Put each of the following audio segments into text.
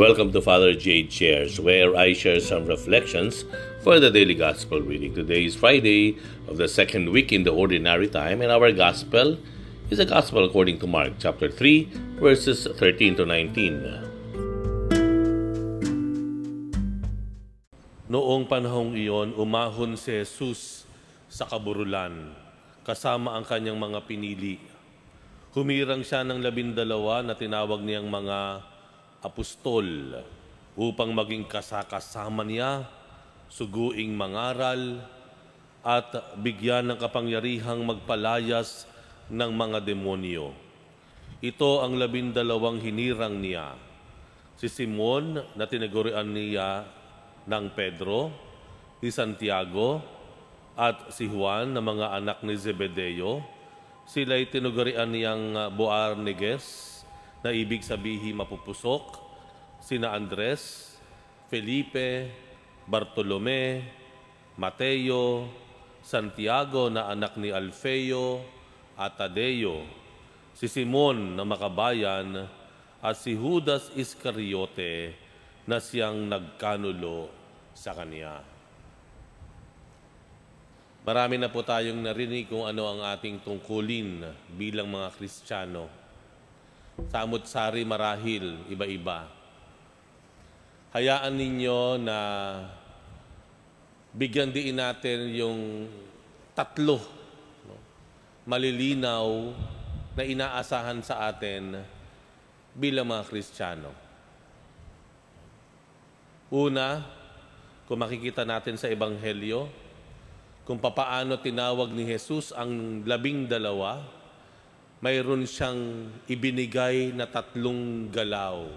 Welcome to Father Jade Shares, where I share some reflections for the daily gospel reading. Today is Friday of the second week in the ordinary time, and our gospel is a gospel according to Mark chapter 3, verses 13 to 19. Noong panahong iyon, umahon si Jesus sa kaburulan, kasama ang kanyang mga pinili. Humirang siya ng labindalawa na tinawag niyang mga apostol upang maging kasakasama niya, suguing mangaral, at bigyan ng kapangyarihang magpalayas ng mga demonyo. Ito ang labindalawang hinirang niya. Si Simon na tinagurian niya ng Pedro, si Santiago, at si Juan na mga anak ni Zebedeo. Sila'y tinugurian niyang Boanerges, na ibig sabihin mapupusok, sina Andres, Felipe, Bartolome, Mateo, Santiago na anak ni Alfeo at Tadeo, si Simon na makabayan at si Judas Iscariote na siyang nagkanulo sa kanya. Marami na po tayong narinig kung ano ang ating tungkulin bilang mga Kristiyano samut-sari marahil, iba-iba. Hayaan ninyo na bigyan din natin yung tatlo no, malilinaw na inaasahan sa atin bilang mga Kristiyano. Una, kung makikita natin sa Ebanghelyo, kung papaano tinawag ni Jesus ang labing dalawa, mayroon siyang ibinigay na tatlong galaw.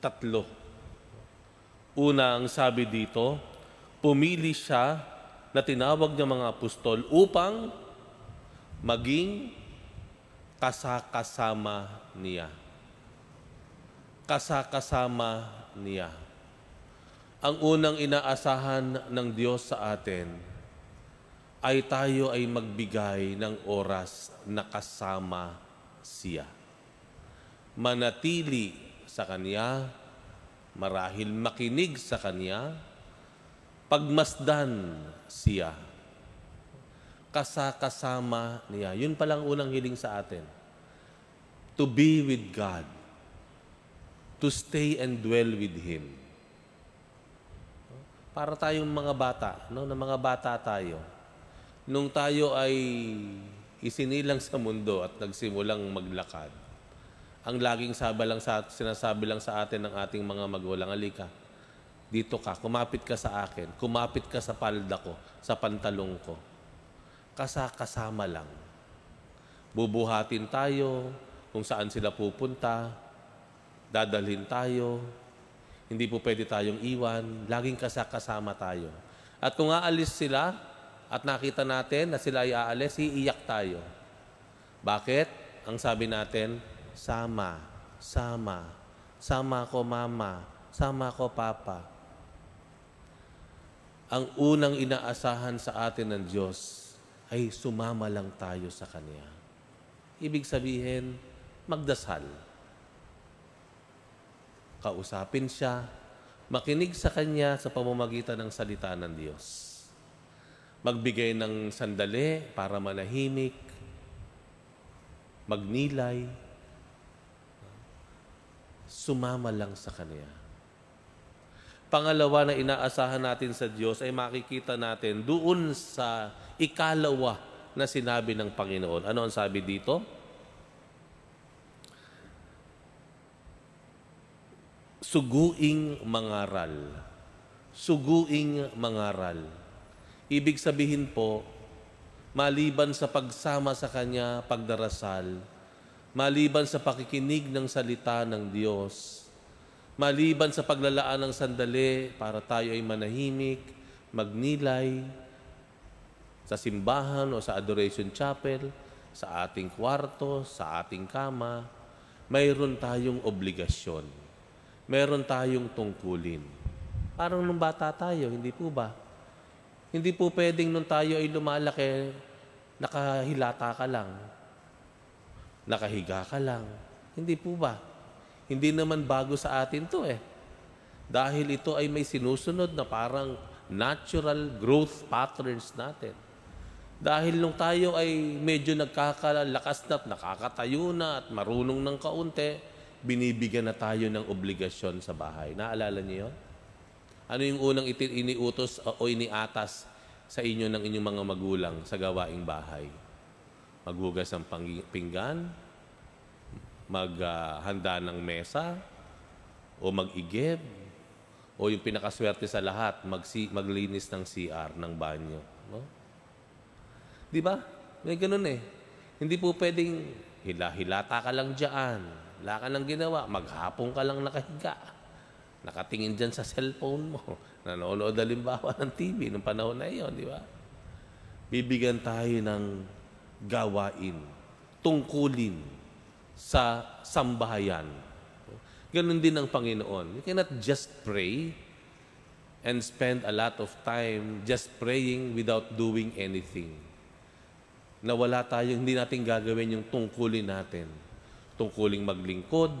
Tatlo. Una, ang sabi dito, pumili siya na tinawag niya mga apostol upang maging kasakasama niya. Kasakasama niya. Ang unang inaasahan ng Diyos sa atin ay tayo ay magbigay ng oras na kasama siya. Manatili sa Kanya, marahil makinig sa Kanya, pagmasdan siya. Kasakasama niya. Yun palang unang hiling sa atin. To be with God. To stay and dwell with Him. Para tayong mga bata, no? na mga bata tayo nung tayo ay isinilang sa mundo at nagsimulang maglakad, ang laging sabi lang sa, sinasabi lang sa atin ng ating mga magulang, alika, dito ka, kumapit ka sa akin, kumapit ka sa palda ko, sa pantalong ko. Kasakasama lang. Bubuhatin tayo kung saan sila pupunta, dadalhin tayo, hindi po pwede tayong iwan, laging kasakasama tayo. At kung aalis sila, at nakita natin na sila ay aalis, iiyak tayo. Bakit? Ang sabi natin, sama, sama, sama ko mama, sama ko papa. Ang unang inaasahan sa atin ng Diyos ay sumama lang tayo sa Kanya. Ibig sabihin, magdasal. Kausapin siya, makinig sa Kanya sa pamamagitan ng salita ng Diyos magbigay ng sandali para manahimik, magnilay, sumama lang sa Kanya. Pangalawa na inaasahan natin sa Diyos ay makikita natin doon sa ikalawa na sinabi ng Panginoon. Ano ang sabi dito? Suguing mangaral. Suguing mangaral Ibig sabihin po, maliban sa pagsama sa Kanya, pagdarasal, maliban sa pakikinig ng salita ng Diyos, maliban sa paglalaan ng sandali para tayo ay manahimik, magnilay sa simbahan o sa adoration chapel, sa ating kwarto, sa ating kama, mayroon tayong obligasyon. Meron tayong tungkulin. Parang nung bata tayo, hindi po ba? Hindi po pwedeng nung tayo ay lumalaki, nakahilata ka lang. Nakahiga ka lang. Hindi po ba? Hindi naman bago sa atin to eh. Dahil ito ay may sinusunod na parang natural growth patterns natin. Dahil nung tayo ay medyo nagkakalakas na at nakakatayo na at marunong ng kaunti, binibigyan na tayo ng obligasyon sa bahay. Naalala niyo yun? Ano yung unang iniutos o iniatas sa inyo ng inyong mga magulang sa gawaing bahay? Maghugas ng pinggan, maghanda ng mesa, o mag-igib, o yung pinakaswerte sa lahat, magsi- maglinis ng CR, ng banyo. No? Di ba? May ganun eh. Hindi po pwedeng hila-hilata ka lang dyan. Wala ka nang ginawa. Maghapon ka lang nakahiga. Nakatingin dyan sa cellphone mo. Nanonood halimbawa ng TV nung panahon na iyon, di ba? Bibigyan tayo ng gawain, tungkulin sa sambahayan. Ganon din ang Panginoon. You cannot just pray and spend a lot of time just praying without doing anything. Na wala tayong, hindi natin gagawin yung tungkulin natin. Tungkuling maglingkod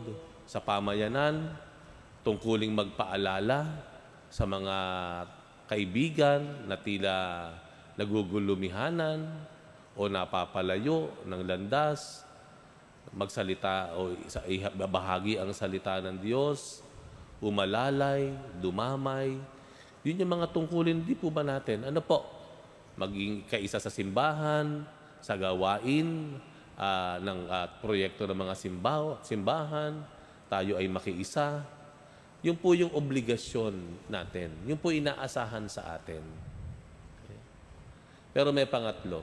sa pamayanan, tungkuling magpaalala sa mga kaibigan na tila nagugulumihanan o napapalayo ng landas, magsalita o bahagi ang salita ng Diyos, umalalay, dumamay. Yun yung mga tungkulin, di po ba natin? Ano po? Maging kaisa sa simbahan, sa gawain uh, ng uh, proyekto ng mga simbaw, simbahan, tayo ay makiisa. Yun po yung obligasyon natin. Yun po inaasahan sa atin. Okay. Pero may pangatlo.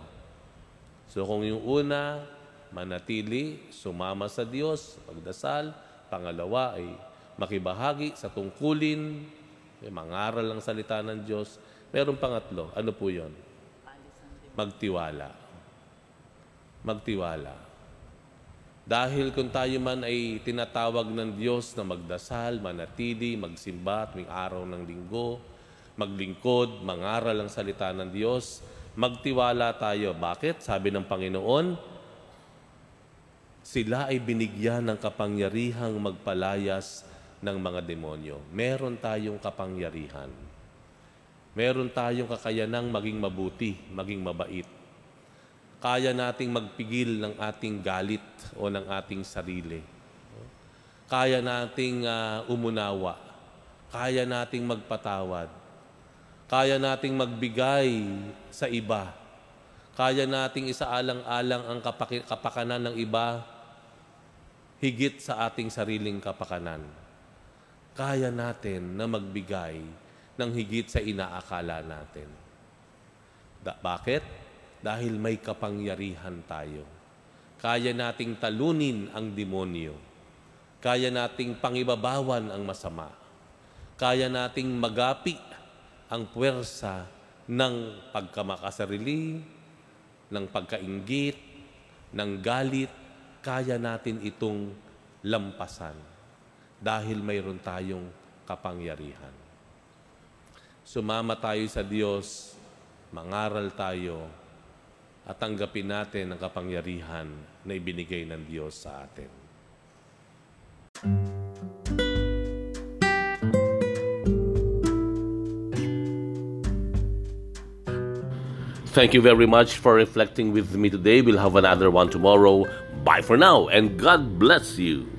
So kung yung una, manatili, sumama sa Diyos, pagdasal. Pangalawa ay makibahagi sa tungkulin, mangaral ang salita ng Diyos. Meron pangatlo, ano po yon? Magtiwala. Magtiwala. Dahil kung tayo man ay tinatawag ng Diyos na magdasal, manatili, magsimba tuwing araw ng linggo, maglingkod, mangaral ang salita ng Diyos, magtiwala tayo. Bakit? Sabi ng Panginoon, sila ay binigyan ng kapangyarihang magpalayas ng mga demonyo. Meron tayong kapangyarihan. Meron tayong kakayanang maging mabuti, maging mabait. Kaya nating magpigil ng ating galit o ng ating sarili. Kaya nating uh, umunawa. Kaya nating magpatawad. Kaya nating magbigay sa iba. Kaya nating isaalang-alang ang kapakanan ng iba higit sa ating sariling kapakanan. Kaya natin na magbigay ng higit sa inaakala natin. Da- bakit? Dahil may kapangyarihan tayo. Kaya nating talunin ang demonyo. Kaya nating pangibabawan ang masama. Kaya nating magapi ang puwersa ng pagkamakasarili, ng pagkaingit, ng galit, kaya natin itong lampasan dahil mayroon tayong kapangyarihan. Sumama tayo sa Diyos, mangaral tayo, at tanggapin natin ang kapangyarihan na ibinigay ng Diyos sa atin. Thank you very much for reflecting with me today. We'll have another one tomorrow. Bye for now, and God bless you.